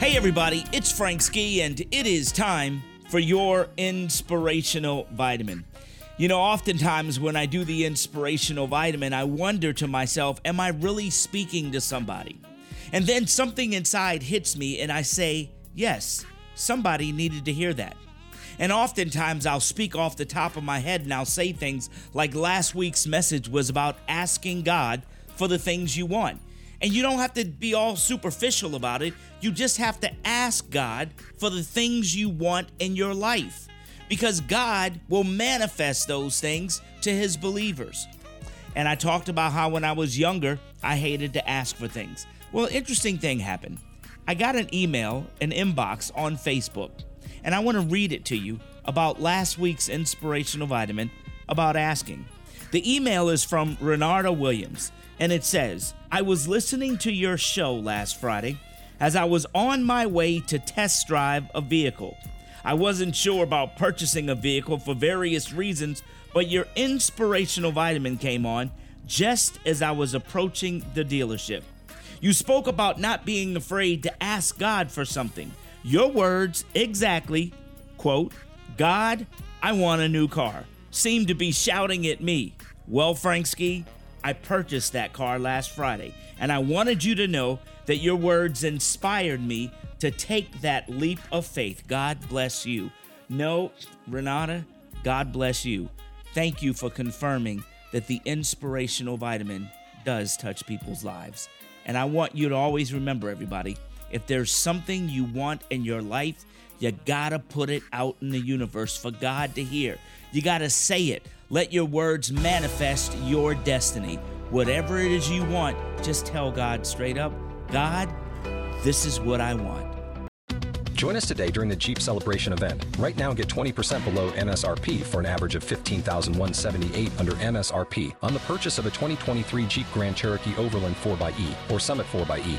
Hey, everybody, it's Frank Ski, and it is time for your inspirational vitamin. You know, oftentimes when I do the inspirational vitamin, I wonder to myself, am I really speaking to somebody? And then something inside hits me, and I say, yes, somebody needed to hear that. And oftentimes I'll speak off the top of my head and I'll say things like last week's message was about asking God for the things you want. And you don't have to be all superficial about it. You just have to ask God for the things you want in your life. Because God will manifest those things to his believers. And I talked about how when I was younger, I hated to ask for things. Well, interesting thing happened. I got an email, an inbox on Facebook, and I want to read it to you about last week's inspirational vitamin about asking. The email is from Renata Williams, and it says, I was listening to your show last Friday as I was on my way to test drive a vehicle. I wasn't sure about purchasing a vehicle for various reasons, but your inspirational vitamin came on just as I was approaching the dealership. You spoke about not being afraid to ask God for something. Your words exactly, quote, God, I want a new car, seemed to be shouting at me. Well, Frank Ski, I purchased that car last Friday, and I wanted you to know that your words inspired me to take that leap of faith. God bless you. No, Renata, God bless you. Thank you for confirming that the inspirational vitamin does touch people's lives. And I want you to always remember, everybody, if there's something you want in your life, you gotta put it out in the universe for God to hear. You gotta say it. Let your words manifest your destiny. Whatever it is you want, just tell God straight up God, this is what I want. Join us today during the Jeep Celebration event. Right now, get 20% below MSRP for an average of 15178 under MSRP on the purchase of a 2023 Jeep Grand Cherokee Overland 4xE or Summit 4xE.